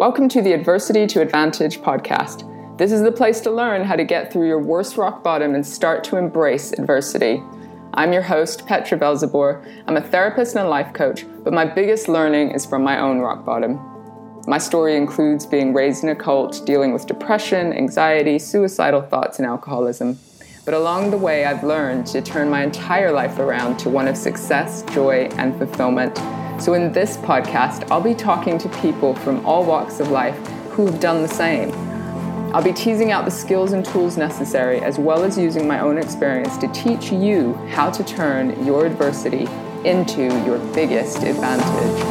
Welcome to the Adversity to Advantage podcast. This is the place to learn how to get through your worst rock bottom and start to embrace adversity. I'm your host, Petra Velzeboer. I'm a therapist and a life coach, but my biggest learning is from my own rock bottom. My story includes being raised in a cult, dealing with depression, anxiety, suicidal thoughts, and alcoholism. But along the way, I've learned to turn my entire life around to one of success, joy, and fulfillment. So, in this podcast, I'll be talking to people from all walks of life who have done the same. I'll be teasing out the skills and tools necessary, as well as using my own experience to teach you how to turn your adversity into your biggest advantage.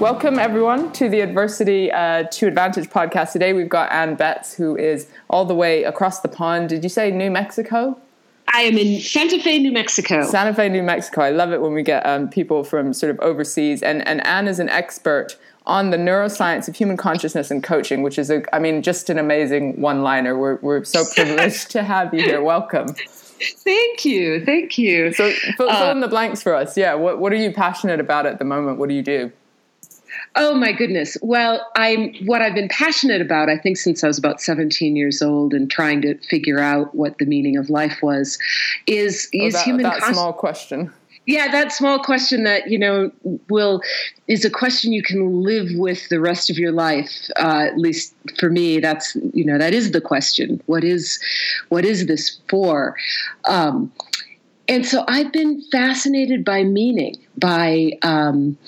Welcome, everyone, to the Adversity uh, to Advantage podcast. Today, we've got Ann Betts, who is all the way across the pond. Did you say New Mexico? I am in Santa Fe, New Mexico. Santa Fe, New Mexico. I love it when we get um, people from sort of overseas. And, and Ann is an expert on the neuroscience of human consciousness and coaching, which is, a, I mean, just an amazing one liner. We're, we're so privileged to have you here. Welcome. Thank you. Thank you. So, fill, fill uh, in the blanks for us. Yeah. What, what are you passionate about at the moment? What do you do? Oh my goodness. Well, I'm what I've been passionate about, I think since I was about 17 years old and trying to figure out what the meaning of life was is oh, is that, human that small question. Yeah, that small question that, you know, will is a question you can live with the rest of your life. Uh, at least for me, that's you know, that is the question. What is what is this for? Um, and so I've been fascinated by meaning, by um,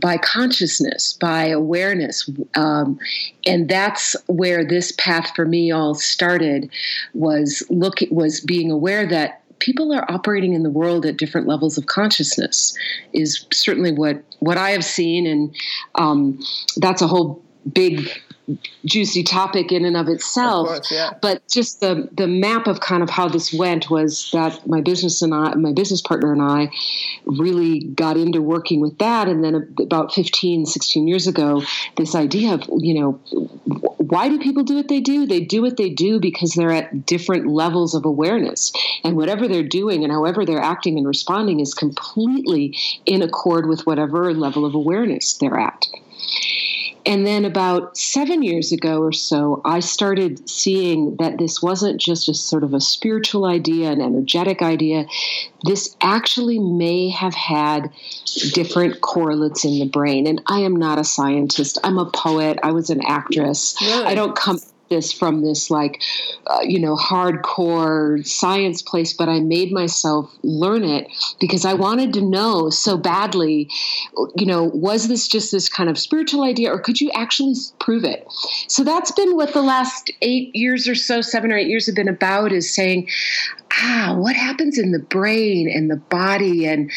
by consciousness, by awareness. Um, and that's where this path for me all started was look was being aware that people are operating in the world at different levels of consciousness is certainly what what I have seen and um, that's a whole big juicy topic in and of itself. Of course, yeah. But just the the map of kind of how this went was that my business and I, my business partner and I, really got into working with that. And then about 15, 16 years ago, this idea of you know, why do people do what they do? They do what they do because they're at different levels of awareness, and whatever they're doing and however they're acting and responding is completely in accord with whatever level of awareness they're at. And then about seven years ago or so, I started seeing that this wasn't just a sort of a spiritual idea, an energetic idea. This actually may have had different correlates in the brain. And I am not a scientist, I'm a poet, I was an actress. Really? I don't come this from this like uh, you know hardcore science place but i made myself learn it because i wanted to know so badly you know was this just this kind of spiritual idea or could you actually prove it? So that's been what the last eight years or so seven or eight years have been about is saying ah, what happens in the brain and the body and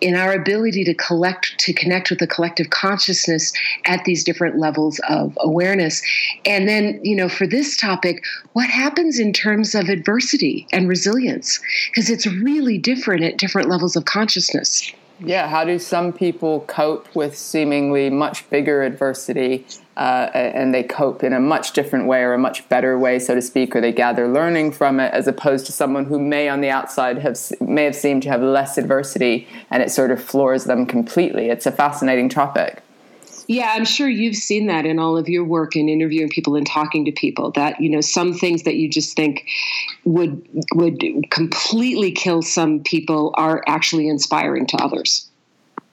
in our ability to collect, to connect with the collective consciousness at these different levels of awareness. And then, you know, for this topic, what happens in terms of adversity and resilience? Because it's really different at different levels of consciousness. Yeah, how do some people cope with seemingly much bigger adversity uh, and they cope in a much different way or a much better way, so to speak, or they gather learning from it, as opposed to someone who may, on the outside, have may have seemed to have less adversity and it sort of floors them completely. It's a fascinating topic. Yeah, I'm sure you've seen that in all of your work in interviewing people and talking to people. That you know, some things that you just think would would completely kill some people are actually inspiring to others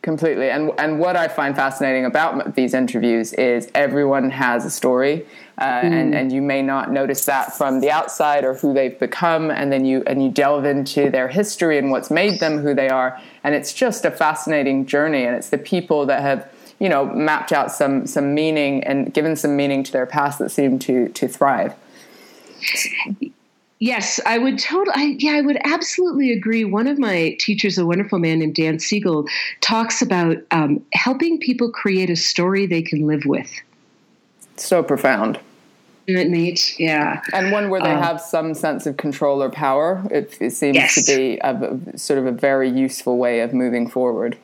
completely and and what i find fascinating about these interviews is everyone has a story uh, mm. and and you may not notice that from the outside or who they've become and then you and you delve into their history and what's made them who they are and it's just a fascinating journey and it's the people that have you know mapped out some some meaning and given some meaning to their past that seemed to to thrive Yes, I would totally. yeah, I would absolutely agree. One of my teachers, a wonderful man named Dan Siegel, talks about um, helping people create a story they can live with. So profound. Isn't it neat? Yeah. And one where they um, have some sense of control or power. It, it seems yes. to be a, sort of a very useful way of moving forward.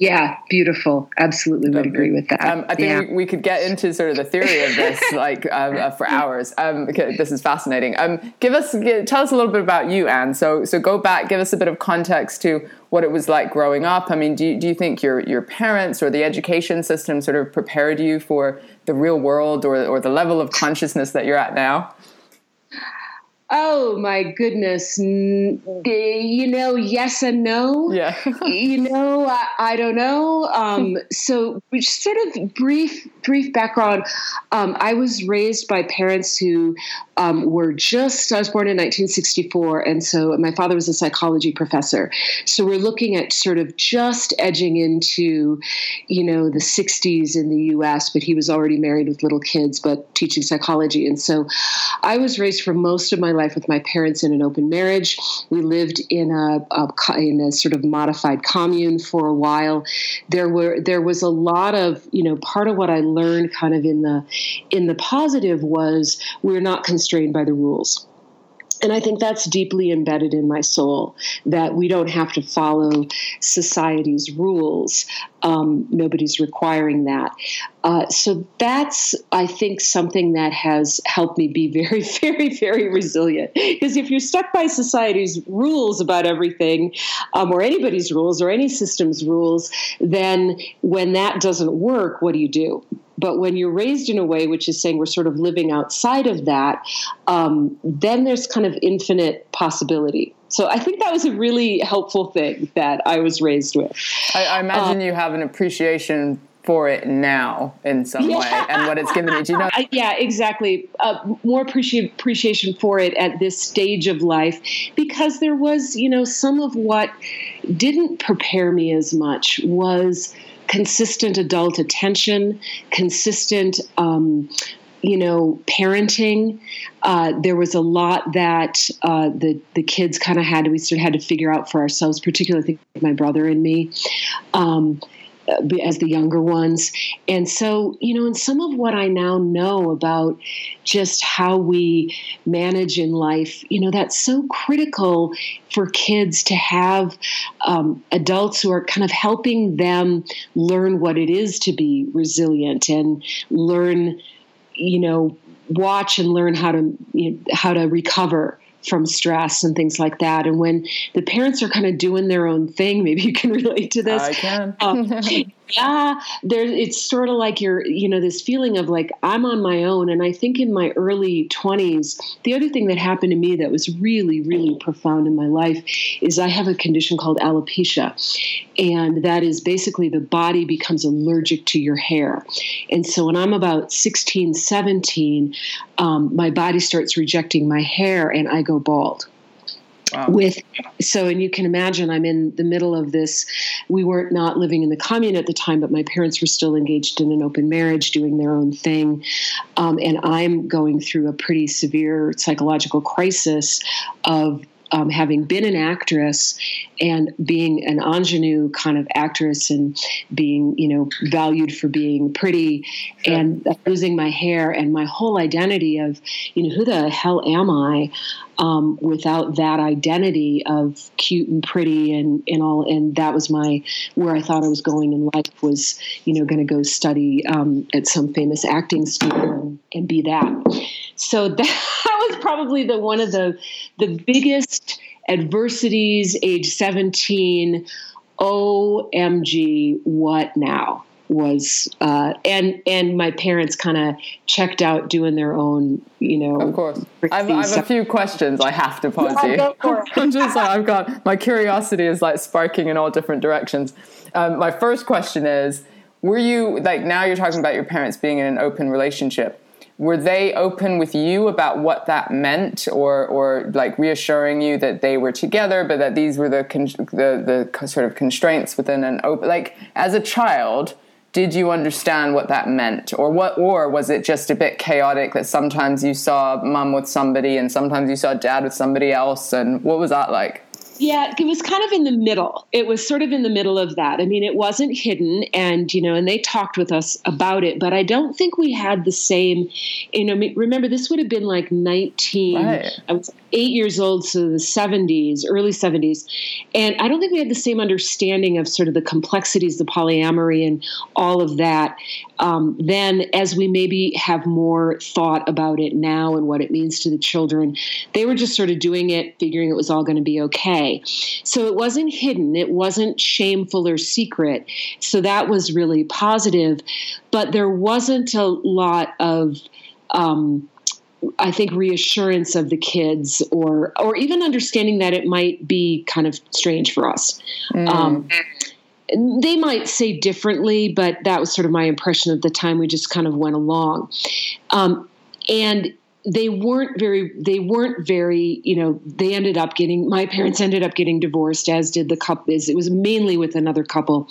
Yeah, beautiful. Absolutely would agree with that. Um, I think yeah. we, we, could get into sort of the theory of this like um, uh, for hours. Um, okay, this is fascinating. Um, give us, give, tell us a little bit about you, Ann. So, so go back, give us a bit of context to what it was like growing up. I mean, do you, do you think your your parents or the education system sort of prepared you for the real world or or the level of consciousness that you're at now? Oh my goodness. You know, yes and no. Yeah. you know, I, I don't know. Um, so, sort of brief, brief background. Um, I was raised by parents who um, were just, I was born in 1964, and so my father was a psychology professor. So we're looking at sort of just edging into, you know, the 60s in the US, but he was already married with little kids, but teaching psychology. And so I was raised for most of my life with my parents in an open marriage. We lived in a, a in a sort of modified commune for a while. There were there was a lot of you know part of what I learned kind of in the in the positive was we're not constrained by the rules. And I think that's deeply embedded in my soul that we don't have to follow society's rules. Um, nobody's requiring that. Uh, so that's, I think, something that has helped me be very, very, very resilient. Because if you're stuck by society's rules about everything, um, or anybody's rules, or any system's rules, then when that doesn't work, what do you do? But when you're raised in a way which is saying we're sort of living outside of that, um, then there's kind of infinite possibility. So I think that was a really helpful thing that I was raised with. I, I imagine uh, you have an appreciation for it now in some yeah. way and what it's given. Do you know? Yeah, exactly. Uh, more appreci- appreciation for it at this stage of life because there was, you know, some of what didn't prepare me as much was consistent adult attention, consistent um, you know, parenting. Uh, there was a lot that uh, the the kids kind of had. We sort of had to figure out for ourselves, particularly my brother and me. Um, as the younger ones. And so, you know, and some of what I now know about just how we manage in life, you know, that's so critical for kids to have um, adults who are kind of helping them learn what it is to be resilient and learn, you know, watch and learn how to you know, how to recover from stress and things like that. And when the parents are kind of doing their own thing, maybe you can relate to this. I can. um, yeah, there. It's sort of like you're, you know, this feeling of like I'm on my own. And I think in my early 20s, the other thing that happened to me that was really, really profound in my life is I have a condition called alopecia, and that is basically the body becomes allergic to your hair. And so when I'm about 16, 17, um, my body starts rejecting my hair, and I go bald. Wow. With so, and you can imagine, I'm in the middle of this. We weren't not living in the commune at the time, but my parents were still engaged in an open marriage, doing their own thing, um, and I'm going through a pretty severe psychological crisis of um, having been an actress and being an ingenue kind of actress and being, you know, valued for being pretty sure. and losing my hair and my whole identity of, you know, who the hell am I? Um, without that identity of cute and pretty and, and all. And that was my where I thought I was going in life was you know going to go study um, at some famous acting school and, be that. So that was probably the one of the the biggest adversities age 17 omg what now was uh, and and my parents kind of checked out doing their own you know of course. I've, I have a few questions i have to pause you. i'm just like i've got my curiosity is like sparking in all different directions. Um, my first question is were you like now you're talking about your parents being in an open relationship were they open with you about what that meant or or like reassuring you that they were together but that these were the con- the the sort of constraints within an open like as a child did you understand what that meant? Or what or was it just a bit chaotic that sometimes you saw mum with somebody and sometimes you saw dad with somebody else? And what was that like Yeah, it was kind of in the middle. It was sort of in the middle of that. I mean, it wasn't hidden, and you know, and they talked with us about it, but I don't think we had the same. You know, remember this would have been like nineteen. Right. I was eight years old, so the seventies, early seventies, and I don't think we had the same understanding of sort of the complexities, the polyamory, and all of that. Um, then, as we maybe have more thought about it now and what it means to the children, they were just sort of doing it, figuring it was all going to be okay. So it wasn't hidden, it wasn't shameful or secret. So that was really positive. But there wasn't a lot of, um, I think reassurance of the kids, or or even understanding that it might be kind of strange for us. Mm. Um, they might say differently, but that was sort of my impression at the time. We just kind of went along, um, and they weren't very they weren't very you know they ended up getting my parents ended up getting divorced as did the couple it was mainly with another couple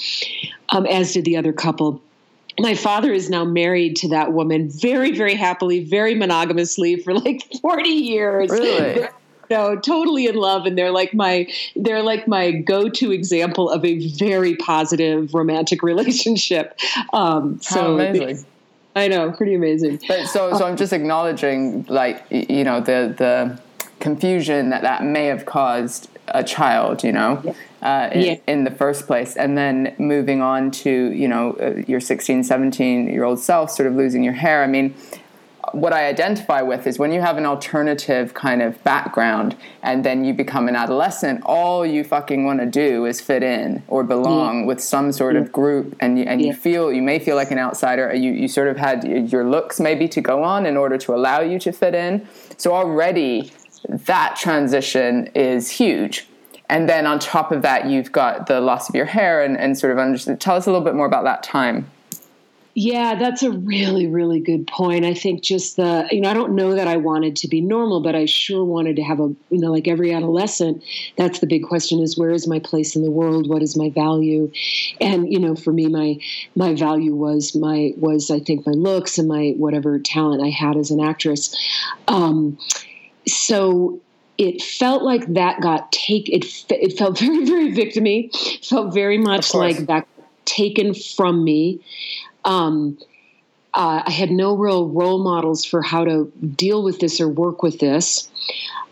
um, as did the other couple. My father is now married to that woman very very happily very monogamously for like 40 years. Really? No totally in love and they're like my they're like my go-to example of a very positive romantic relationship. Um, so amazing I know, pretty amazing. But so, so I'm just acknowledging, like, you know, the the confusion that that may have caused a child, you know. Uh, in, yeah. in, the first place, and then moving on to, you know, uh, your 16, 17 year old self, sort of losing your hair. I mean, what I identify with is when you have an alternative kind of background and then you become an adolescent, all you fucking want to do is fit in or belong yeah. with some sort yeah. of group, and you, and yeah. you feel you may feel like an outsider. You you sort of had your looks maybe to go on in order to allow you to fit in. So already that transition is huge. And then on top of that, you've got the loss of your hair and, and sort of understand. Tell us a little bit more about that time. Yeah, that's a really, really good point. I think just the, you know, I don't know that I wanted to be normal, but I sure wanted to have a, you know, like every adolescent, that's the big question is where is my place in the world? What is my value? And, you know, for me, my, my value was my, was I think my looks and my whatever talent I had as an actress. Um, so it felt like that got take it, it felt very, very victimy, felt very much like that taken from me um, uh, I had no real role models for how to deal with this or work with this.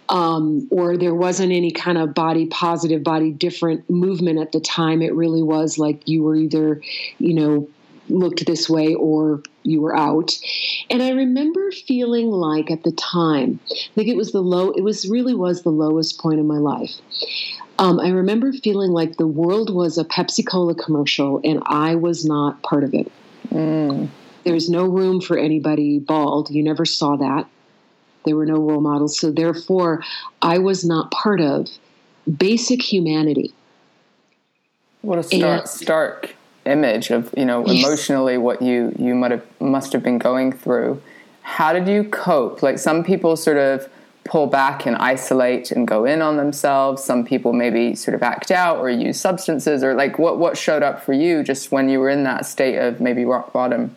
Um, or there wasn't any kind of body positive, body different movement at the time. It really was like you were either, you know, looked this way or you were out. And I remember feeling like at the time, like it was the low, it was really was the lowest point in my life. Um, I remember feeling like the world was a Pepsi Cola commercial and I was not part of it. Mm. There's no room for anybody bald. You never saw that. There were no role models. So, therefore, I was not part of basic humanity. What a stark, and, stark image of you know yes. emotionally what you you might have must have been going through. How did you cope? Like some people sort of pull back and isolate and go in on themselves. Some people maybe sort of act out or use substances or like what what showed up for you just when you were in that state of maybe rock bottom.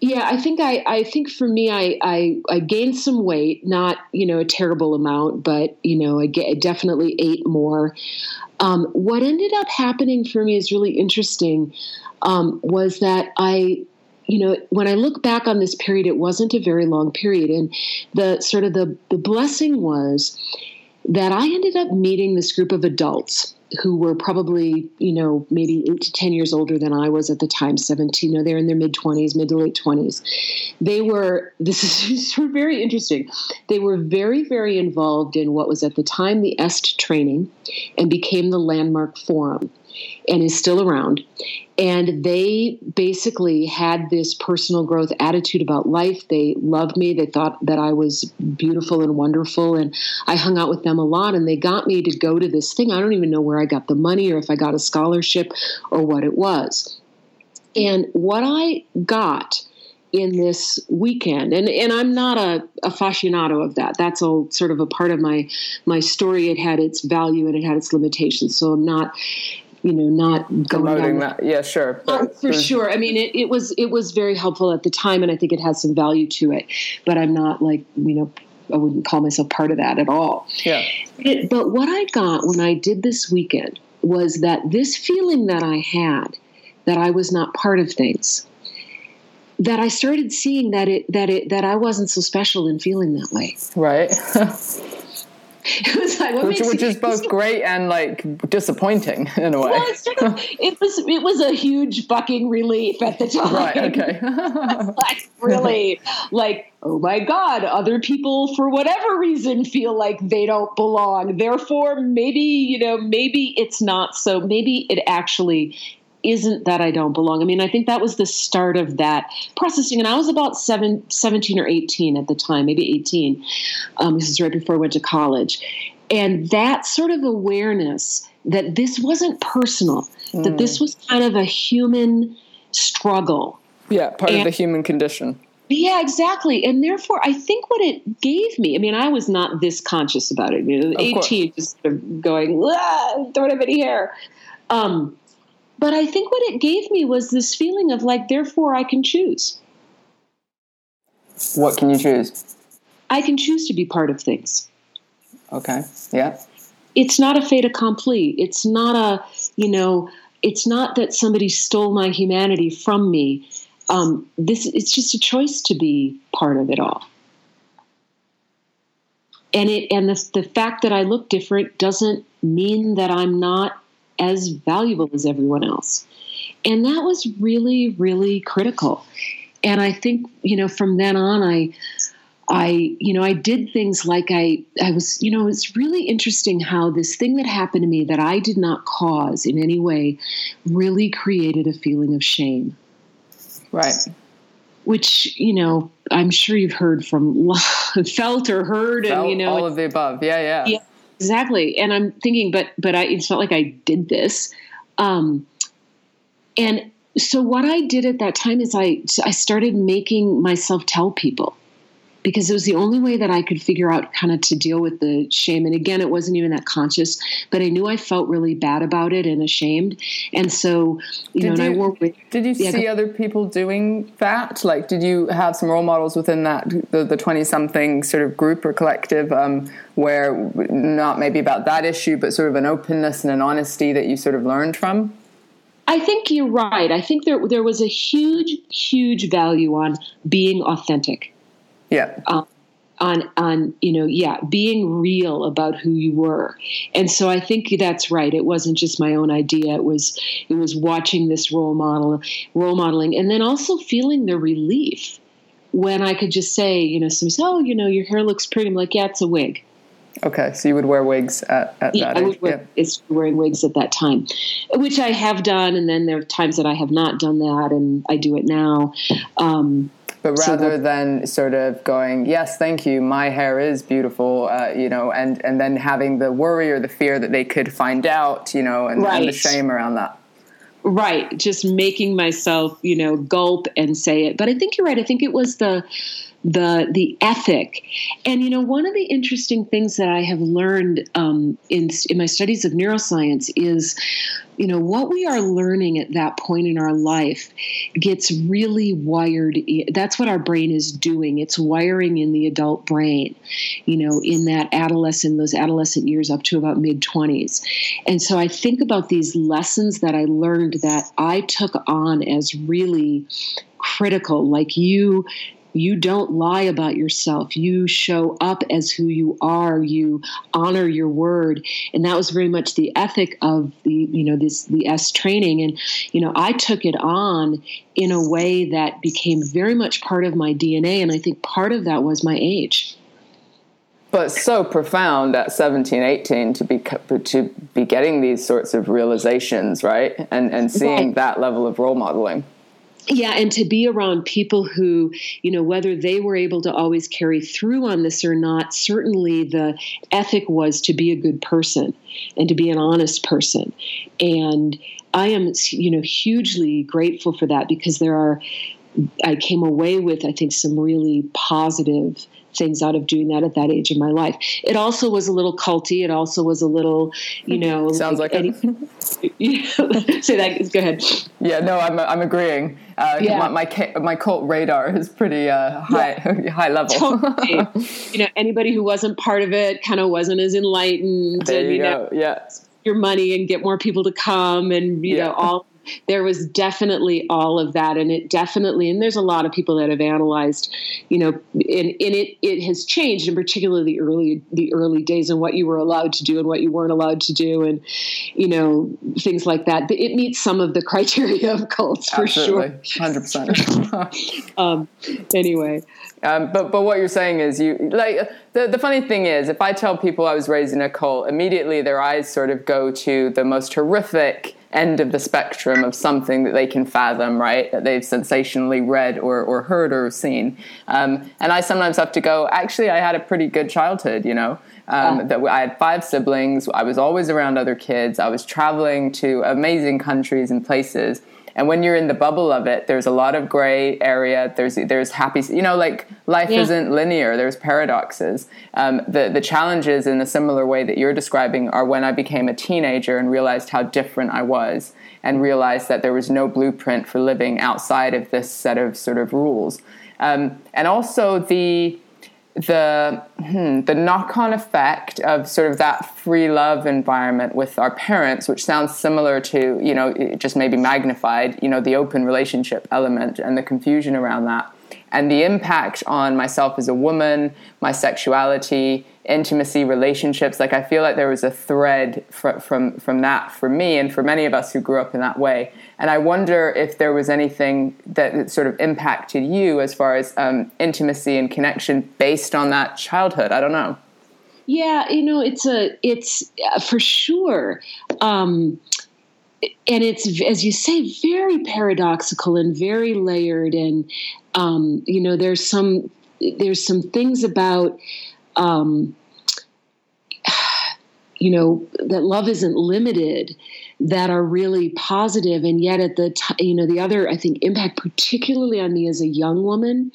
Yeah, I think I, I think for me, I, I, I gained some weight, not you know a terrible amount, but you know I, get, I definitely ate more. Um, what ended up happening for me is really interesting. Um, was that I you know, when I look back on this period, it wasn't a very long period. And the sort of the, the blessing was that I ended up meeting this group of adults who were probably, you know, maybe eight to 10 years older than I was at the time, 17. You know, they're in their mid 20s, mid to late 20s. They were, this is very interesting. They were very, very involved in what was at the time the EST training and became the Landmark Forum and is still around. And they basically had this personal growth attitude about life. They loved me. They thought that I was beautiful and wonderful. And I hung out with them a lot. And they got me to go to this thing. I don't even know where I got the money or if I got a scholarship or what it was. And what I got in this weekend and and I'm not a aficionado of that that's all sort of a part of my my story it had its value and it had its limitations so I'm not you know not promoting that. Yeah, sure. Um, for sure. I mean, it, it was it was very helpful at the time, and I think it has some value to it. But I'm not like you know I wouldn't call myself part of that at all. Yeah. It, but what I got when I did this weekend was that this feeling that I had that I was not part of things that I started seeing that it that it that I wasn't so special in feeling that way. Right. it was like which, which is both great and like disappointing in a way. Well, of, it was it was a huge fucking relief at the time. Right. Okay. like really, like oh my god, other people for whatever reason feel like they don't belong. Therefore, maybe you know, maybe it's not so. Maybe it actually isn't that I don't belong. I mean, I think that was the start of that processing. And I was about seven, 17 or 18 at the time, maybe 18. Um, this is right before I went to college. And that sort of awareness that this wasn't personal, mm. that this was kind of a human struggle. Yeah, part and, of the human condition. Yeah, exactly. And therefore, I think what it gave me, I mean, I was not this conscious about it. You know, 18, just sort of going, ah, don't have any hair. Um, but I think what it gave me was this feeling of like, therefore, I can choose. What can you choose? I can choose to be part of things. Okay. Yeah. It's not a fait accompli. It's not a, you know, it's not that somebody stole my humanity from me. Um, this it's just a choice to be part of it all. And it and the the fact that I look different doesn't mean that I'm not as valuable as everyone else. And that was really, really critical. And I think, you know, from then on, I, I, you know, I did things like I, I was, you know, it's really interesting how this thing that happened to me that I did not cause in any way really created a feeling of shame. Right. Which, you know, I'm sure you've heard from, felt or heard, felt, and, you know, all of the above. Yeah, yeah. Yeah exactly. And i'm thinking but but i it's not like i did this. Um and so what i did at that time is i i started making myself tell people because it was the only way that I could figure out kind of to deal with the shame. And again, it wasn't even that conscious, but I knew I felt really bad about it and ashamed. And so, you did know, you, I worked with. Did you yeah, see other people doing that? Like, did you have some role models within that, the 20 something sort of group or collective um, where not maybe about that issue, but sort of an openness and an honesty that you sort of learned from? I think you're right. I think there there was a huge, huge value on being authentic. Yeah. Um, on on you know yeah being real about who you were. And so i think that's right. It wasn't just my own idea. It was it was watching this role model role modeling and then also feeling the relief when i could just say you know somebody says oh you know your hair looks pretty. I'm like yeah it's a wig. Okay so you would wear wigs at, at yeah, that I would wear, yeah. wearing wigs at that time which i have done and then there are times that i have not done that and i do it now. Um, but rather so than sort of going, yes, thank you, my hair is beautiful, uh, you know, and, and then having the worry or the fear that they could find out, you know, and, right. and the shame around that. Right. Just making myself, you know, gulp and say it. But I think you're right. I think it was the the the ethic. And you know, one of the interesting things that I have learned um, in in my studies of neuroscience is, you know, what we are learning at that point in our life gets really wired. That's what our brain is doing. It's wiring in the adult brain. You know, in that adolescent, those adolescent years up to about mid twenties. And so I think about these lessons that I learned that I took on as really critical like you you don't lie about yourself. You show up as who you are. You honor your word. And that was very much the ethic of the, you know, this, the EST training. And, you know, I took it on in a way that became very much part of my DNA. And I think part of that was my age but so profound at 17 18 to be to be getting these sorts of realizations right and and seeing right. that level of role modeling yeah and to be around people who you know whether they were able to always carry through on this or not certainly the ethic was to be a good person and to be an honest person. And i am you know hugely grateful for that because there are I came away with, I think, some really positive things out of doing that at that age in my life. It also was a little culty. It also was a little, you know, sounds like, like any, say that. Go ahead. Yeah, no, I'm I'm agreeing. Uh, yeah. my, my, my cult radar is pretty uh, high yeah. high level. Totally. you know, anybody who wasn't part of it kind of wasn't as enlightened. There and, you, you go. Know, yeah. Your money and get more people to come, and you yeah. know all there was definitely all of that and it definitely and there's a lot of people that have analyzed you know and, in it it has changed in particular the early the early days and what you were allowed to do and what you weren't allowed to do and you know things like that. It meets some of the criteria of cults for Absolutely. sure 100% um, anyway. Um, but but what you're saying is you like the the funny thing is if I tell people I was raised in a cult immediately their eyes sort of go to the most horrific end of the spectrum of something that they can fathom, right? That they've sensationally read or, or heard or seen. Um, and I sometimes have to go, actually, I had a pretty good childhood, you know. Um, yeah. That I had five siblings. I was always around other kids. I was traveling to amazing countries and places. And when you're in the bubble of it, there's a lot of gray area. There's there's happy, you know, like life yeah. isn't linear. There's paradoxes. Um, the the challenges in a similar way that you're describing are when I became a teenager and realized how different I was, and realized that there was no blueprint for living outside of this set of sort of rules. Um, and also the the hmm, the knock on effect of sort of that free love environment with our parents, which sounds similar to you know just maybe magnified, you know the open relationship element and the confusion around that, and the impact on myself as a woman, my sexuality, intimacy, relationships. Like I feel like there was a thread fr- from from that for me and for many of us who grew up in that way. And I wonder if there was anything that sort of impacted you as far as um, intimacy and connection based on that childhood. I don't know. Yeah, you know, it's a it's uh, for sure. Um, and it's as you say very paradoxical and very layered and um, you know there's some there's some things about um, you know that love isn't limited that are really positive and yet at the time you know the other i think impact particularly on me as a young woman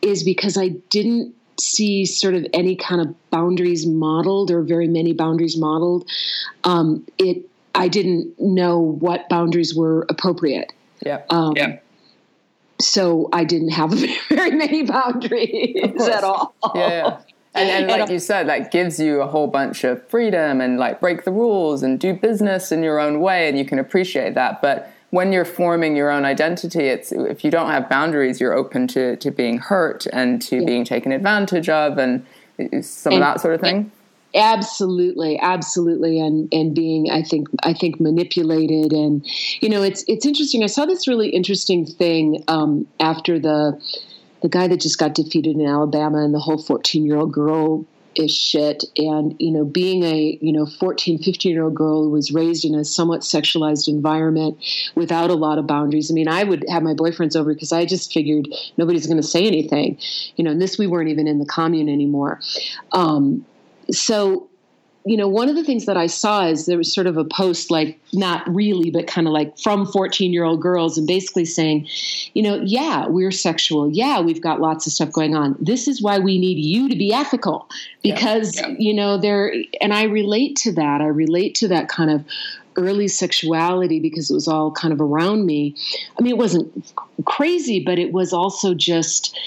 is because i didn't see sort of any kind of boundaries modeled or very many boundaries modeled um, it i didn't know what boundaries were appropriate yeah um, yeah so I didn't have very many boundaries at all. Yeah, yeah. And, and like you said, that gives you a whole bunch of freedom and like break the rules and do business in your own way, and you can appreciate that. But when you're forming your own identity, it's if you don't have boundaries, you're open to to being hurt and to yeah. being taken advantage of, and some and, of that sort of thing absolutely absolutely and and being i think i think manipulated and you know it's it's interesting i saw this really interesting thing um, after the the guy that just got defeated in alabama and the whole 14 year old girl is shit. And you know being a you know 14 15 year old girl who was raised in a somewhat sexualized environment without a lot of boundaries. I mean i would have my boyfriends over because i just figured nobody's going to say anything. You know and this we weren't even in the commune anymore. Um, so you know, one of the things that I saw is there was sort of a post, like not really, but kind of like from 14 year old girls, and basically saying, you know, yeah, we're sexual. Yeah, we've got lots of stuff going on. This is why we need you to be ethical because, yeah, yeah. you know, there, and I relate to that. I relate to that kind of early sexuality because it was all kind of around me. I mean, it wasn't crazy, but it was also just,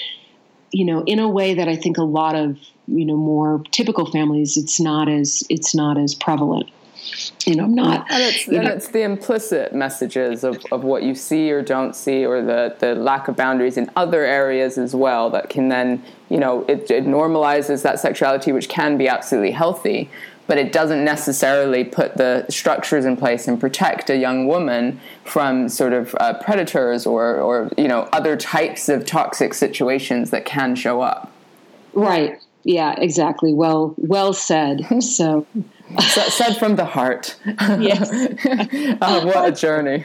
you know, in a way that I think a lot of you know more typical families, it's not as it's not as prevalent. You know, I'm not. And it's, and it's the implicit messages of, of what you see or don't see, or the, the lack of boundaries in other areas as well that can then, you know, it, it normalizes that sexuality, which can be absolutely healthy but it doesn't necessarily put the structures in place and protect a young woman from sort of uh, predators or, or you know other types of toxic situations that can show up. Right. Yeah. Exactly. Well. Well said. So. said from the heart. Yes. uh, what a journey.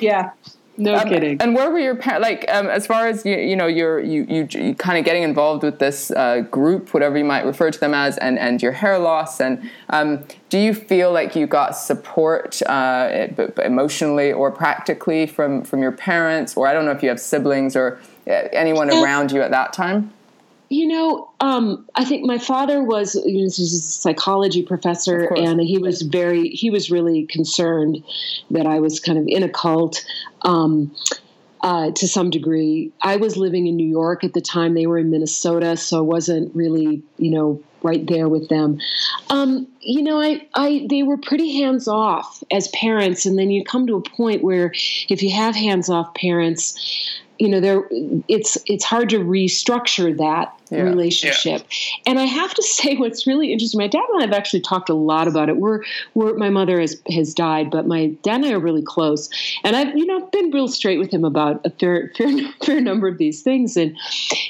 yeah. No um, kidding. And where were your parents? Like, um, as far as you, you know, you're you you, you kind of getting involved with this uh, group, whatever you might refer to them as, and and your hair loss. And um, do you feel like you got support uh, emotionally or practically from from your parents, or I don't know if you have siblings or anyone around you at that time? You know, um, I think my father was you know, a psychology professor, and he was very he was really concerned that I was kind of in a cult. Um, uh, to some degree, I was living in New York at the time. They were in Minnesota, so I wasn't really, you know, right there with them. Um, you know, I, I, they were pretty hands off as parents, and then you come to a point where if you have hands off parents, you know there it's it's hard to restructure that yeah. relationship yeah. and i have to say what's really interesting my dad and i have actually talked a lot about it we're we're my mother has has died but my dad and i are really close and i've you know been real straight with him about a fair fair, fair number of these things and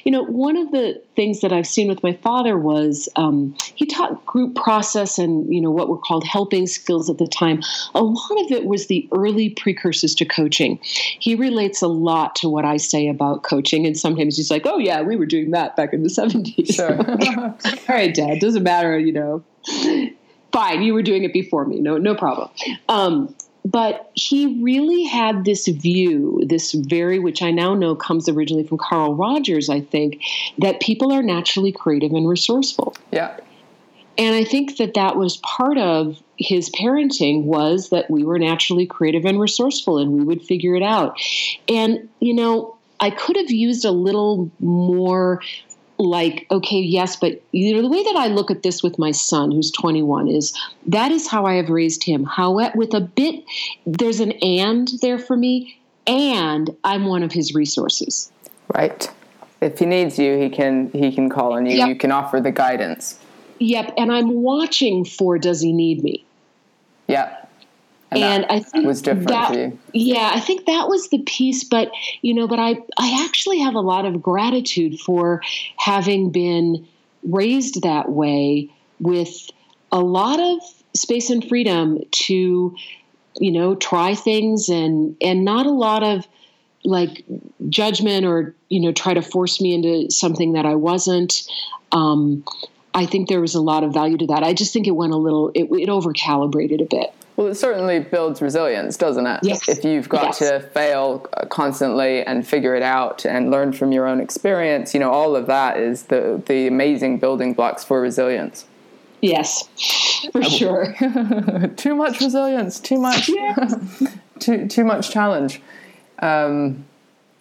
you know one of the things that i've seen with my father was um, he taught group process and you know what were called helping skills at the time a lot of it was the early precursors to coaching he relates a lot to what i say about coaching. And sometimes he's like, oh, yeah, we were doing that back in the 70s. Sure. All right, Dad, doesn't matter, you know. Fine, you were doing it before me. No, no problem. Um, but he really had this view, this very, which I now know comes originally from Carl Rogers, I think, that people are naturally creative and resourceful. Yeah. And I think that that was part of his parenting was that we were naturally creative and resourceful and we would figure it out. And, you know, I could have used a little more like okay yes but you know the way that i look at this with my son who's 21 is that is how i have raised him. How with a bit there's an and there for me and i'm one of his resources. Right. If he needs you he can he can call on you. Yep. you can offer the guidance. Yep and i'm watching for does he need me? Yep and, and I think was different that, Yeah, I think that was the piece. But you know, but I I actually have a lot of gratitude for having been raised that way with a lot of space and freedom to you know try things and and not a lot of like judgment or you know try to force me into something that I wasn't. Um, I think there was a lot of value to that. I just think it went a little, it, it over calibrated a bit. Well, it certainly builds resilience, doesn't it? Yes. If you've got yes. to fail constantly and figure it out and learn from your own experience, you know, all of that is the the amazing building blocks for resilience. Yes, for sure. too much resilience, too much, too too much challenge. Um,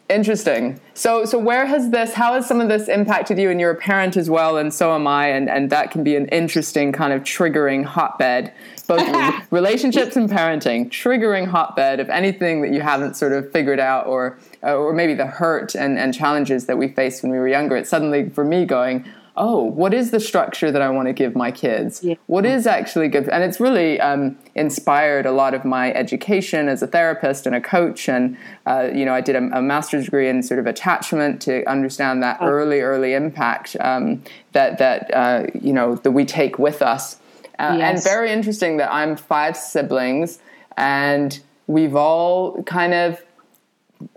Interesting. So, so where has this? How has some of this impacted you? And you're a parent as well, and so am I. And and that can be an interesting kind of triggering hotbed, both relationships and parenting, triggering hotbed of anything that you haven't sort of figured out, or uh, or maybe the hurt and and challenges that we faced when we were younger. It's suddenly for me going, oh, what is the structure that I want to give my kids? Yeah. What is actually good? And it's really um, inspired a lot of my education as a therapist and a coach. And, uh, you know, I did a, a, master's degree in sort of attachment to understand that oh. early, early impact um, that, that uh, you know, that we take with us. Uh, yes. And very interesting that I'm five siblings and we've all kind of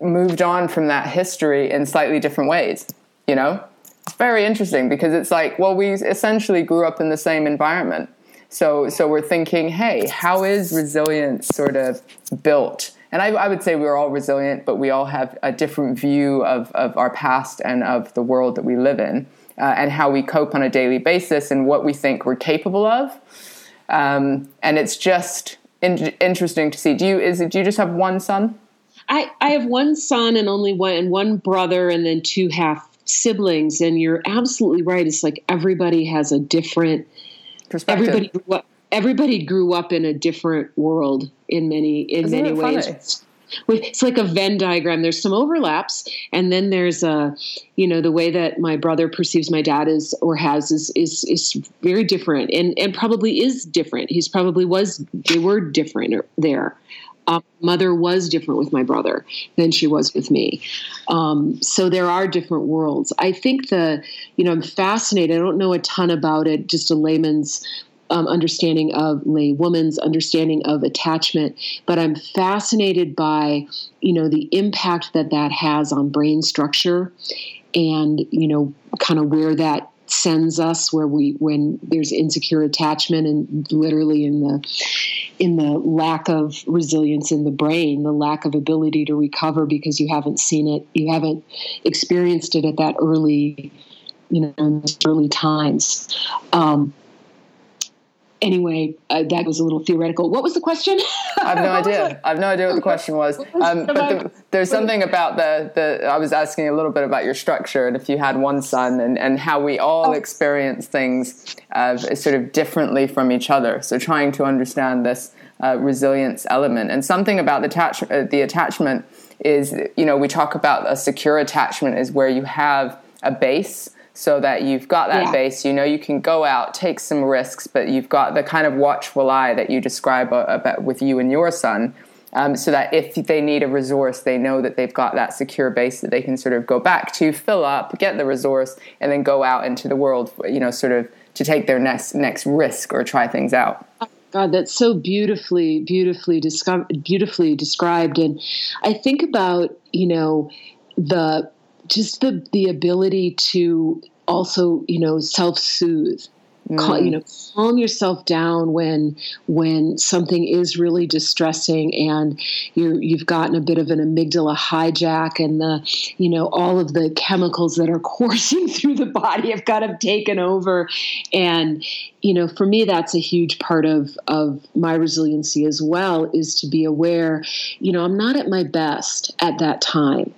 moved on from that history in slightly different ways, you know? It's very interesting because it's like, well, we essentially grew up in the same environment. So, so we're thinking, hey, how is resilience sort of built? And I, I, would say we're all resilient, but we all have a different view of, of our past and of the world that we live in, uh, and how we cope on a daily basis and what we think we're capable of. Um, and it's just in- interesting to see. Do you is it, do you just have one son? I, I have one son and only one and one brother and then two half siblings and you're absolutely right. It's like everybody has a different perspective. Everybody grew up, everybody grew up in a different world in many in Isn't many ways. funny? it's like a venn diagram. There's some overlaps and then there's a you know the way that my brother perceives my dad is or has is is is very different and and probably is different. He's probably was they were different uh, there uh, mother was different with my brother than she was with me. Um, so there are different worlds. I think the, you know, I'm fascinated. I don't know a ton about it, just a layman's um, understanding of a woman's understanding of attachment, but I'm fascinated by, you know, the impact that that has on brain structure and, you know, kind of where that sends us where we when there's insecure attachment and literally in the in the lack of resilience in the brain the lack of ability to recover because you haven't seen it you haven't experienced it at that early you know early times. Um, anyway, uh, that was a little theoretical. What was the question? I have no idea. I have no idea what the question was. Um, but the, there's something about the, the, I was asking a little bit about your structure and if you had one son and, and how we all oh. experience things uh, sort of differently from each other. So trying to understand this uh, resilience element and something about the, attach, uh, the attachment is, you know, we talk about a secure attachment is where you have a base so that you've got that yeah. base. You know, you can go out, take some risks, but you've got the kind of watchful eye that you describe about with you and your son. Um, so that if they need a resource, they know that they've got that secure base that they can sort of go back to, fill up, get the resource, and then go out into the world. You know, sort of to take their next next risk or try things out. God, that's so beautifully, beautifully, beautifully described. And I think about you know the just the the ability to also you know self soothe mm. you know calm yourself down when when something is really distressing and you you've gotten a bit of an amygdala hijack and the you know all of the chemicals that are coursing through the body have kind of taken over and you know for me that's a huge part of of my resiliency as well is to be aware you know I'm not at my best at that time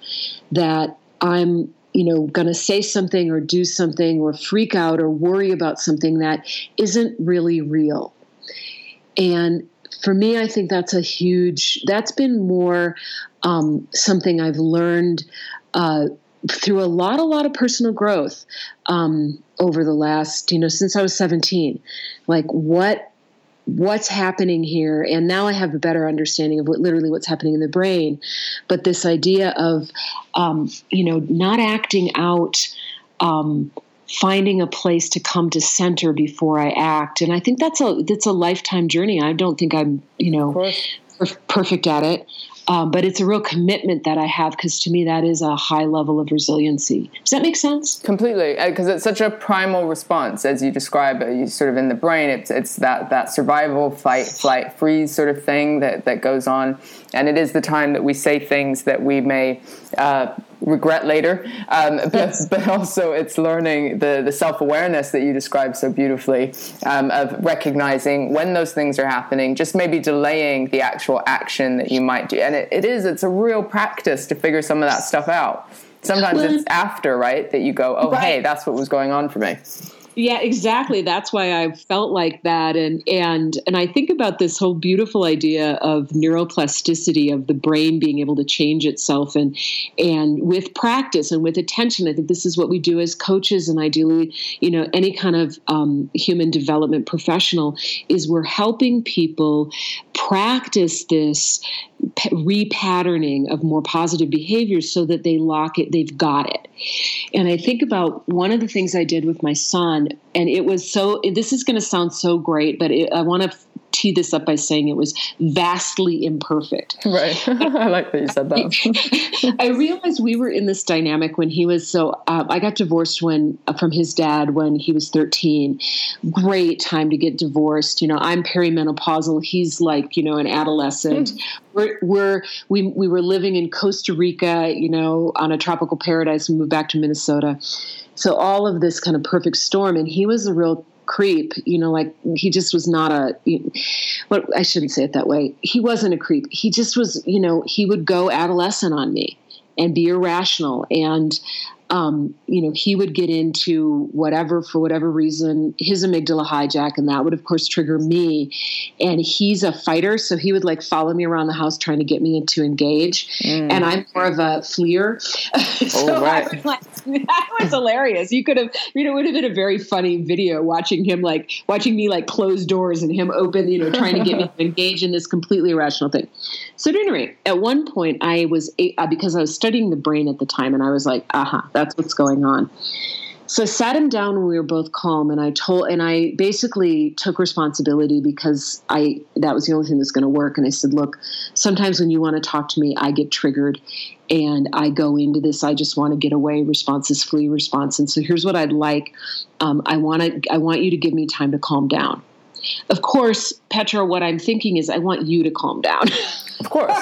that I'm you know going to say something or do something or freak out or worry about something that isn't really real. And for me i think that's a huge that's been more um, something i've learned uh, through a lot a lot of personal growth um, over the last you know since i was 17 like what what's happening here. And now i have a better understanding of what literally what's happening in the brain. But this idea of um, you know not acting out um, finding a place to come to center before i act. And i think that's a that's a lifetime journey. I don't think i'm you know perfect at it um, but it's a real commitment that I have because to me that is a high level of resiliency. Does that make sense? Completely, because uh, it's such a primal response as you describe it. You sort of in the brain, it's it's that that survival, fight, flight, freeze sort of thing that that goes on, and it is the time that we say things that we may. Uh, regret later. Um, but, yes. but also it's learning the, the self awareness that you described so beautifully um, of recognizing when those things are happening, just maybe delaying the actual action that you might do. And it, it is, it's a real practice to figure some of that stuff out. Sometimes well, it's after, right, that you go, oh, right. hey, that's what was going on for me yeah exactly. That's why i felt like that. And and and i think about this whole beautiful idea of neuroplasticity of the brain being able to change itself and and with practice and with attention. I think this is what we do as coaches and ideally you know any kind of um, human development professional is we're helping people practice this repatterning of more positive behaviors so that they lock it they've got it. And i think about one of the things i did with my son and it was so this is going to sound so great but it, i want to tee this up by saying it was vastly imperfect. Right. I like that you said that. I realized we were in this dynamic when he was so. Um, I got divorced when uh, from his dad when he was thirteen. Great time to get divorced. You know, I'm perimenopausal. He's like you know an adolescent. Mm. We're, we're we we were living in Costa Rica. You know, on a tropical paradise. We moved back to Minnesota. So all of this kind of perfect storm, and he was a real creep you know like he just was not a what i shouldn't say it that way. He wasn't a creep. He just was you know he would go adolescent on me and be irrational. And um, you know, he would get into whatever for whatever reason, his amygdala hijack, and that would of course trigger me. And he's a fighter, so he would like follow me around the house trying to get me to engage. Mm. And I'm more of a fleer. so oh, right. was like, that was hilarious. You could have, you know, it would have been a very funny video watching him like watching me like close doors and him open, you know, trying to get me to engage in this completely irrational thing. So at any rate, at one point I was uh, because I was studying the brain at the time, and I was like, aha, uh-huh, that's what's going on. so I sat him down when we were both calm, and I told, and I basically took responsibility because I that was the only thing that's going to work. And I said, look, sometimes when you want to talk to me, I get triggered, and I go into this. I just want to get away. Responses flee response. And so here's what I'd like. Um, I want to. I want you to give me time to calm down. Of course, Petra, what I'm thinking is I want you to calm down. Of course.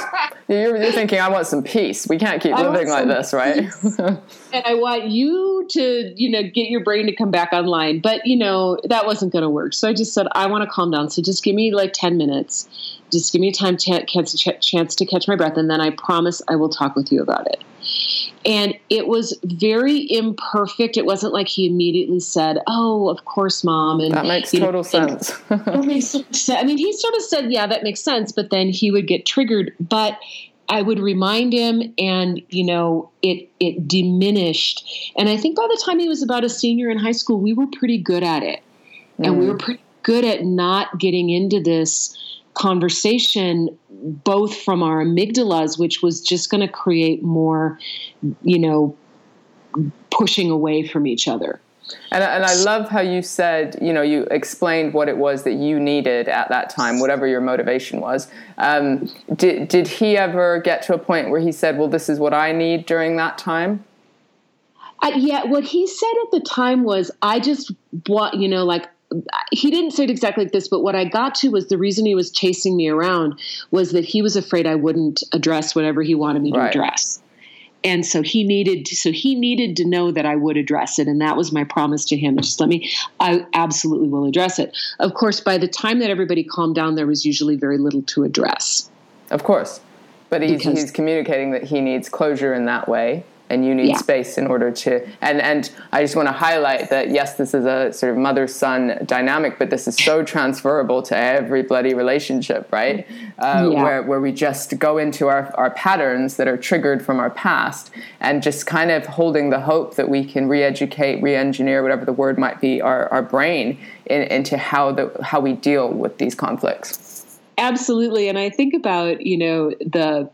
you're, you're, thinking, I want some peace. We can't keep I living like this, right? and I want you to, you know, get your brain to come back online. But, you know, that wasn't going to work. So I just said, I want to calm down. So just give me like 10 minutes. Just give me a time to chance to catch my breath. And then I promise I will talk with you about it. And it was very imperfect. It wasn't like he immediately said, "Oh, of course, mom." And that makes total know, sense. that makes sense. I mean, he sort of said, "Yeah, that makes sense," but then he would get triggered. But I would remind him, and you know, it it diminished. And I think by the time he was about a senior in high school, we were pretty good at it, mm. and we mm. were pretty good at not getting into this conversation both from our amygdalas which was just going to create more you know pushing away from each other and, and I love how you said, you know, you explained what it was that you needed at that time, whatever your motivation was. Um, did, did he ever get to a point where he said, well, this is what I need during that time? Uh, yeah, what he said at the time was, I just want, you know, like he didn't say it exactly like this, but what I got to was the reason he was chasing me around was that he was afraid I wouldn't address whatever he wanted me to right. address. And so he needed to, so he needed to know that I would address it, and that was my promise to him. Just let me, I absolutely will address it. Of course, by the time that everybody calmed down, there was usually very little to address. Of course, but he's, because, he's communicating that he needs closure in that way and you need yeah. space in order to and and I just want to highlight that yes this is a sort of mother son dynamic but this is so transferable to every bloody relationship right uh, yeah. where, where we just go into our, our patterns that are triggered from our past and just kind of holding the hope that we can re-educate re-engineer whatever the word might be our, our brain in, into how the how we deal with these conflicts absolutely and I think about you know the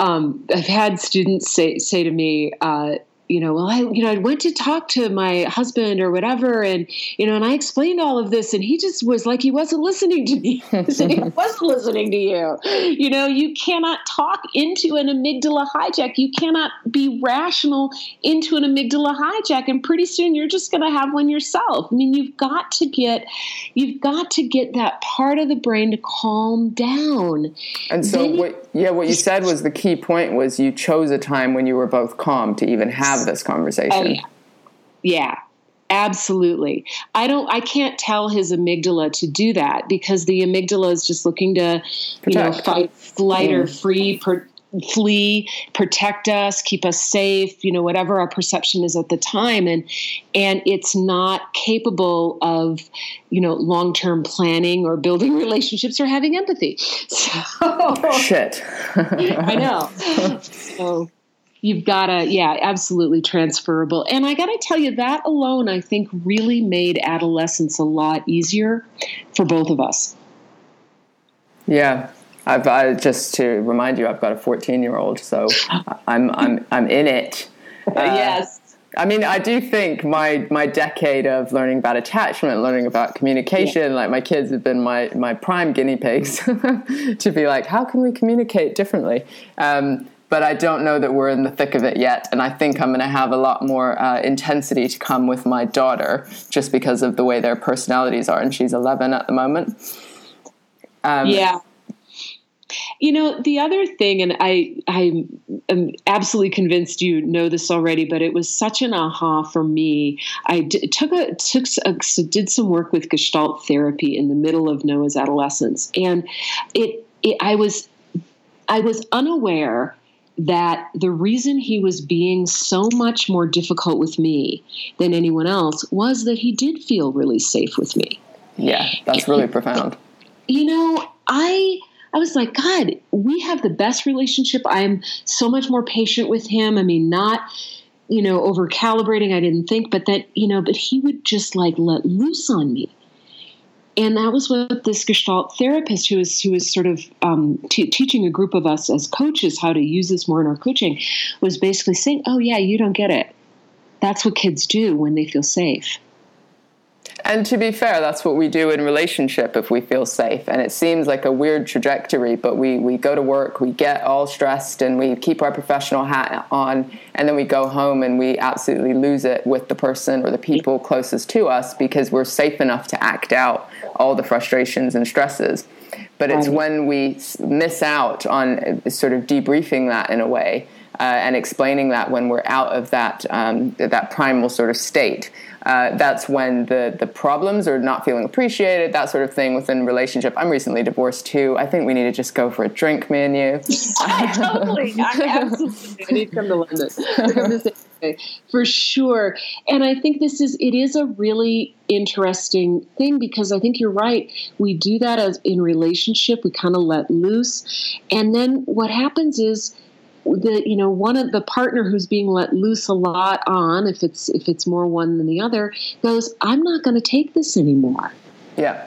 um, I've had students say say to me, uh, you know, well, I, you know, I went to talk to my husband or whatever, and you know, and I explained all of this, and he just was like he wasn't listening to me. he wasn't listening to you. You know, you cannot talk into an amygdala hijack. You cannot be rational into an amygdala hijack, and pretty soon you're just going to have one yourself. I mean, you've got to get, you've got to get that part of the brain to calm down. And so, then what? Yeah, what you said was the key point was you chose a time when you were both calm to even have have this conversation. Oh, yeah. yeah. Absolutely. I don't I can't tell his amygdala to do that because the amygdala is just looking to, Protect. you know, fight, flight mm. or free, per, flee, protect us, keep us safe, you know, whatever our perception is at the time. And and it's not capable of, you know, long-term planning or building relationships or having empathy. So shit. I know. So you've got to yeah absolutely transferable. And i got to tell you that alone i think really made adolescence a lot easier for both of us. Yeah. I've I, just to remind you i've got a 14 year old so i'm i'm i'm in it. Uh, yes I mean, I do think my my decade of learning about attachment, learning about communication, yeah. like my kids have been my my prime guinea pigs to be like, how can we communicate differently? Um, but I don't know that we're in the thick of it yet. And I think I'm going to have a lot more uh, intensity to come with my daughter just because of the way their personalities are. And she's 11 at the moment. Um, yeah. You know, the other thing, and I, I am absolutely convinced you know this already, but it was such an aha for me. I d- took a took a, did some work with Gestalt therapy in the middle of Noah's adolescence, and it, it I was I was unaware that the reason he was being so much more difficult with me than anyone else was that he did feel really safe with me. Yeah, that's really profound. You know, I I was like, God, we have the best relationship. I am so much more patient with him. I mean, not you know over calibrating. I didn't think, but that you know, but he would just like let loose on me and that was what this Gestalt therapist, who was who was sort of um, t- teaching a group of us as coaches how to use this more in our coaching, was basically saying, "Oh yeah, you don't get it. that's what kids do when they feel safe. And to be fair, that's what we do in relationship if we feel safe. And it seems like a weird trajectory, but we, we go to work, we get all stressed, and we keep our professional hat on, and then we go home and we absolutely lose it with the person or the people closest to us because we're safe enough to act out all the frustrations and stresses. But it's when we miss out on sort of debriefing that in a way uh, and explaining that when we're out of that um, that primal sort of state. Uh, that's when the the problems are not feeling appreciated, that sort of thing within relationship. I'm recently divorced too. I think we need to just go for a drink, me and you. totally, I absolutely I need to come to London. for sure. And I think this is it is a really interesting thing because I think you're right. We do that as in relationship, we kind of let loose. And then what happens is the you know one of the partner who's being let loose a lot on if it's if it's more one than the other goes i'm not going to take this anymore. Yeah.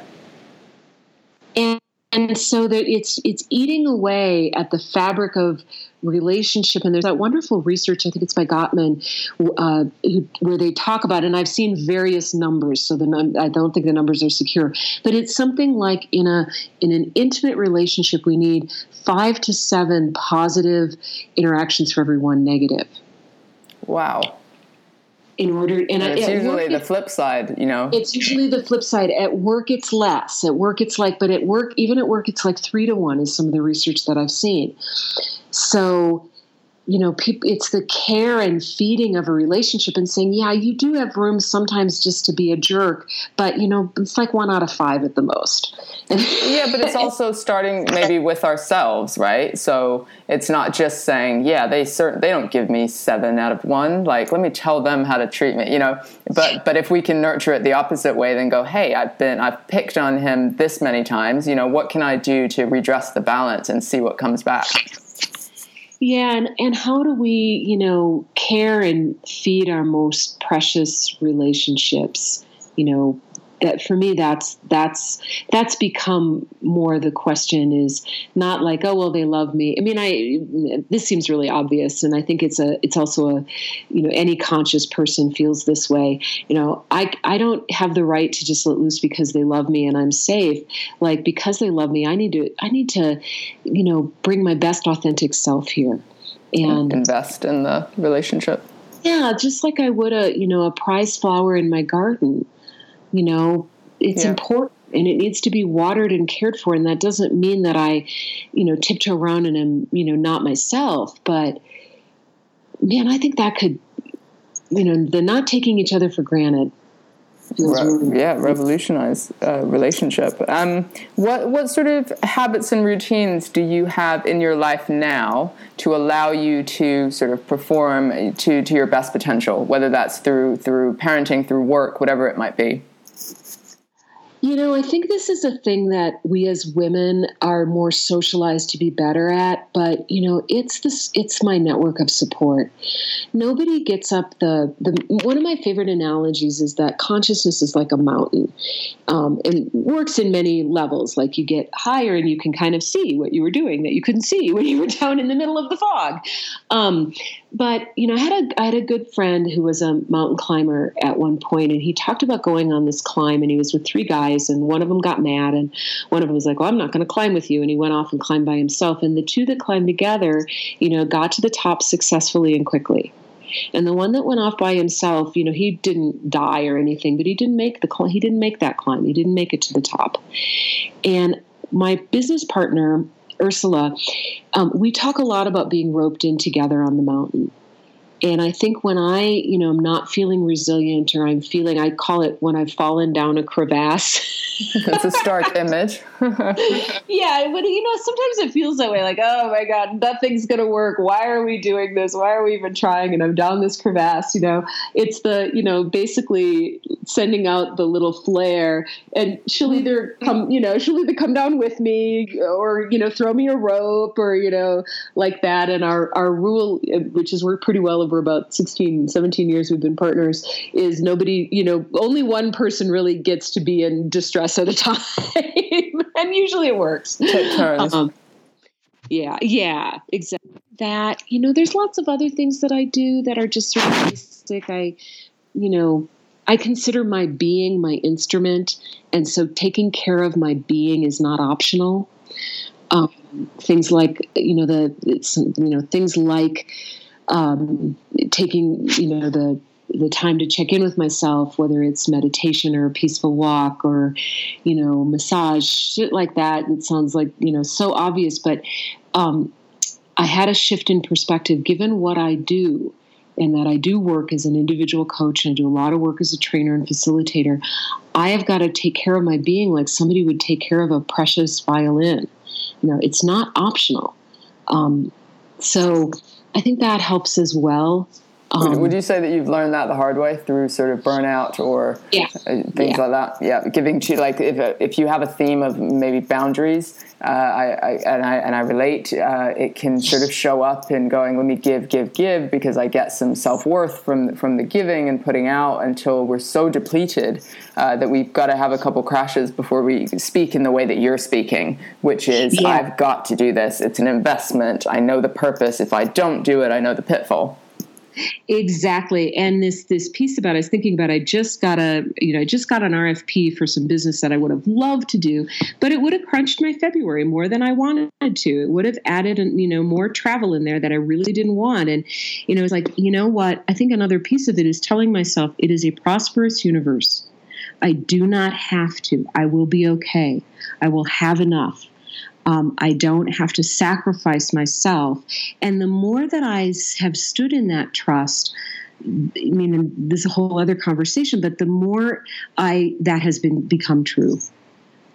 And and so that it's it's eating away at the fabric of relationship. And there's that wonderful research i think it's by gottman uh, where they talk about and i've seen various numbers so the i don't think the numbers are secure but it's something like in a in an intimate relationship we need five to seven positive interactions for every one negative. Wow in order and, and it's usually the flip side you know? It's usually the flip side. At work it's less. At work it's like but at work even at work it's like three to one is some of the research that i've seen. So you know, people, it's the care and feeding of a relationship and saying, yeah, you do have room sometimes just to be a jerk, but you know, it's like one out of five at the most. yeah, but it's also starting maybe with ourselves, right? So it's not just saying, yeah, they certain they don't give me seven out of one. Like, let me tell them how to treat me, you know. But but if we can nurture it the opposite way, then go, hey, I've been I've picked on him this many times. You know, what can I do to redress the balance and see what comes back? Yeah, and, and how do we, you know, care and feed our most precious relationships? You know, that for me that's that's that's become more the question is not like oh well they love me. I mean i this seems really obvious and i think it's a it's also a you know any conscious person feels this way. You know i i don't have the right to just let loose because they love me and i'm safe. Like because they love me i need to i need to you know bring my best authentic self here. And invest in the relationship. Yeah just like i would a you know a prize flower in my garden you know it's yeah. important and it needs to be watered and cared for and that doesn't mean that i you know tiptoe around and am you know not myself but man i think that could you know the not taking each other for granted Re- yeah, revolutionize uh, relationship. Um, what what sort of habits and routines do you have in your life now to allow you to sort of perform to to your best potential? Whether that's through through parenting, through work, whatever it might be. You know, I think this is a thing that we as women are more socialized to be better at, but you know, it's this it's my network of support. Nobody gets up the the one of my favorite analogies is that consciousness is like a mountain. Um, and works in many levels. Like you get higher and you can kind of see what you were doing that you couldn't see when you were down in the middle of the fog. Um, but you know, I had a I had a good friend who was a mountain climber at one point, and he talked about going on this climb, and he was with three guys, and one of them got mad, and one of them was like, "Well, I'm not going to climb with you," and he went off and climbed by himself. And the two that climbed together, you know, got to the top successfully and quickly. And the one that went off by himself, you know, he didn't die or anything, but he didn't make the he didn't make that climb. He didn't make it to the top. And my business partner Ursula, um, we talk a lot about being roped in together on the mountain. And I think when I, you know, I'm not feeling resilient or I'm feeling, I call it when I've fallen down a crevasse. That's a stark image. yeah, but you know, sometimes it feels that way like, oh my God, nothing's going to work. Why are we doing this? Why are we even trying? And I'm down this crevasse, you know. It's the, you know, basically sending out the little flare and she'll mm-hmm. either come, you know, she'll either come down with me or, you know, throw me a rope or, you know, like that. And our, our rule, which has worked pretty well over about 16, 17 years we've been partners, is nobody, you know, only one person really gets to be in distress at a time. and usually it works. Take turns. Um, yeah, yeah, exactly. that you know there's lots of other things that i do that are just sort of basic i you know i consider my being my instrument and so taking care of my being is not optional um, things like you know the you know things like um, taking you know the the time to check in with myself, whether it's meditation or a peaceful walk or, you know, massage, shit like that. It sounds like, you know, so obvious, but um, I had a shift in perspective given what I do and that I do work as an individual coach and I do a lot of work as a trainer and facilitator. I have got to take care of my being like somebody would take care of a precious violin. You know, it's not optional. Um, so I think that helps as well. Um, would you say that you've learned that the hard way through sort of burnout or yeah. Uh, things yeah. like that? Yeah, giving to like if if you have a theme of maybe boundaries, uh, I, I, and I and I relate, uh, it can sort of show up in going, let me give, give, give, because I get some self worth from from the giving and putting out until we're so depleted uh, that we've got to have a couple crashes before we speak in the way that you're speaking, which is yeah. I've got to do this. It's an investment. I know the purpose. If I don't do it, I know the pitfall. Exactly. And this this piece about I was thinking about I just got a you know, I just got an RFP for some business that I would have loved to do, but it would have crunched my February more than I wanted to. It would have added you know more travel in there that I really didn't want. And you know, it's like, you know what? I think another piece of it is telling myself it is a prosperous universe. I do not have to. I will be okay. I will have enough. Um, I don't have to sacrifice myself. And the more that I have stood in that trust, I mean, this is a whole other conversation, but the more I that has been become true.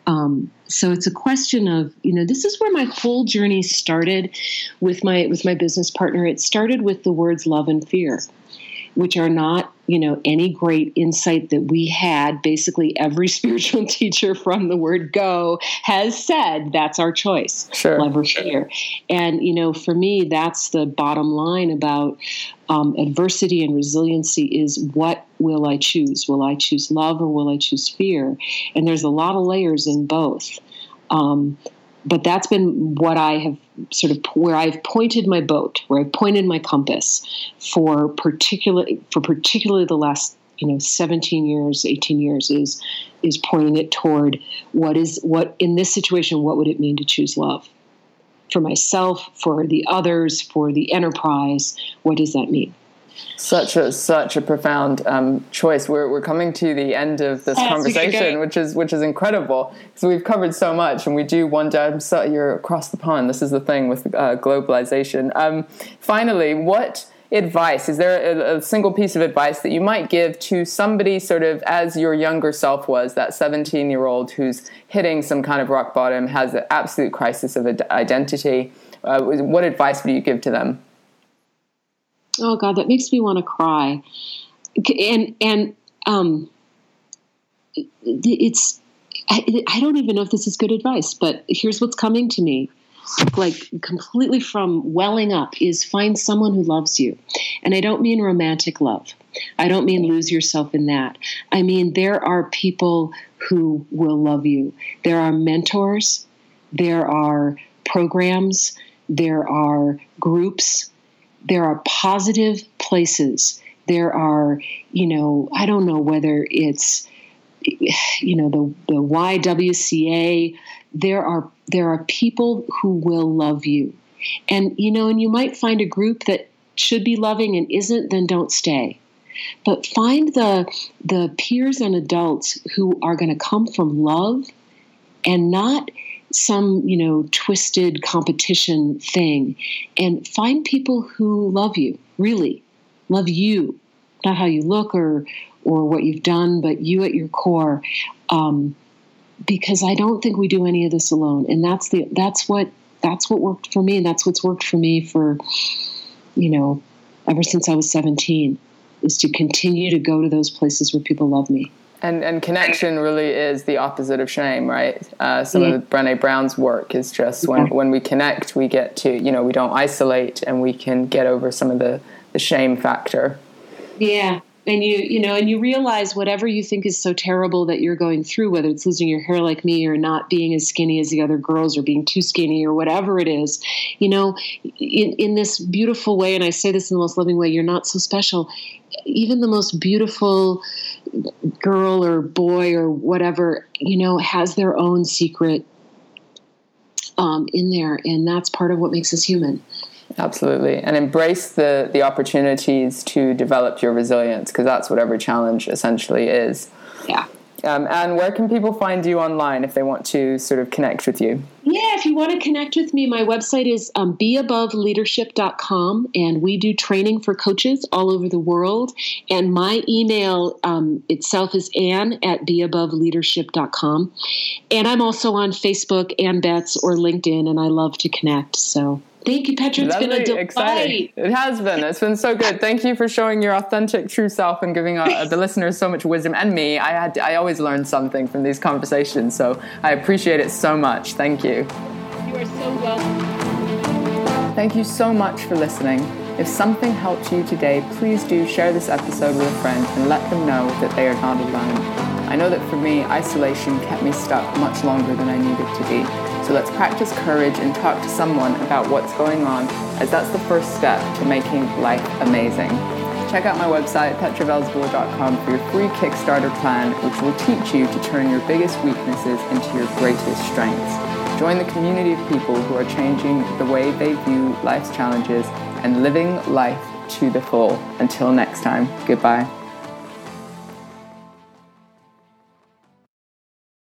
Um, so it's a question of you know this is where my whole journey started with my with my business partner. It started with the words love and fear, which are not you know any great insight that we had basically every spiritual teacher from the word go has said that's our choice. Sure. love or fear and you know for me that's the bottom line about um, adversity and resiliency is what will i choose? Will i choose love or will i choose fear? And there's a lot of layers in both. Um, but that's been what I have sort of where I've pointed my boat, where I've pointed my compass for particular for particularly the last you know 17 years 18 years is is pointing it toward what is what in this situation what would it mean to choose love? For myself for the others for the enterprise what does that mean such a such a profound um, choice. We're we're coming to the end of this conversation, which is which is incredible. So we've covered so much, and we do wonder. So you're across the pond. This is the thing with uh, globalization. Um, finally, what advice is there a, a, single piece of advice that you might give to somebody sort of as your younger self was that 17 year old who's hitting some kind of rock bottom has an absolute crisis of identity uh, what advice would you give to them oh god that makes me want to cry and and um it's I, I don't even know if this is good advice but here's what's coming to me. Like completely from welling up is find someone who loves you. And i don't mean romantic love. I don't mean lose yourself in that. I mean there are people who will love you. There are mentors. There are programs. There are groups there are positive places. There are, you know, I don't know whether it's, you know, the, the YWCA. There are there are people who will love you, and you know, and you might find a group that should be loving and isn't. Then don't stay but find the the peers and adults who are going to come from love and not some you know twisted competition thing and find people who love you really love you not how you look or or what you've done but you at your core. Um, because i don't think we do any of this alone. And that's the that's what that's what worked for me. And that's what's worked for me for you know ever since i was 17 is to continue to go to those places where people love me and and connection really is the opposite of shame, right? Uh, some yeah. of Brene Brown's work is just when when we connect, we get to you know we don't isolate, and we can get over some of the the shame factor. Yeah, and you you know and you realize whatever you think is so terrible that you're going through whether it's losing your hair like me or not being as skinny as the other girls or being too skinny or whatever it is you know in, in this beautiful way and i say this in the most loving way you're not so special even the most beautiful girl or boy or whatever you know has their own secret um, in there and that's part of what makes us human Absolutely. And embrace the, the opportunities to develop your resilience because that's what every challenge essentially is. Yeah. Um, and where can people find you online if they want to sort of connect with you? Yeah, if you want to connect with me, my website is um, beaboveleadership.com, and we do training for coaches all over the world. And my email um, itself is ann at beaboveleadership.com. And I'm also on Facebook and Bets or LinkedIn, and I love to connect. So Thank you, Petra. It's Lovely, been a delight. Exciting. It has been. It's been so good. Thank you for showing your authentic, true self and giving uh, the listeners so much wisdom. And me, I had, I always learn something from these conversations. So I appreciate it so much. Thank you. You are so welcome. Thank you so much for listening. If something helped you today, please do share this episode with a friend and let them know that they are not alone. I know that for me, isolation kept me stuck much longer than I needed to be. So let's practice courage and talk to someone about what's going on, as that's the first step to making life amazing. Check out my website, petravelzeboer.com, for your free Kickstarter plan, which will teach you to turn your biggest weaknesses into your greatest strengths. Join the community of people who are changing the way they view life's challenges and living life to the full. Until next time, goodbye.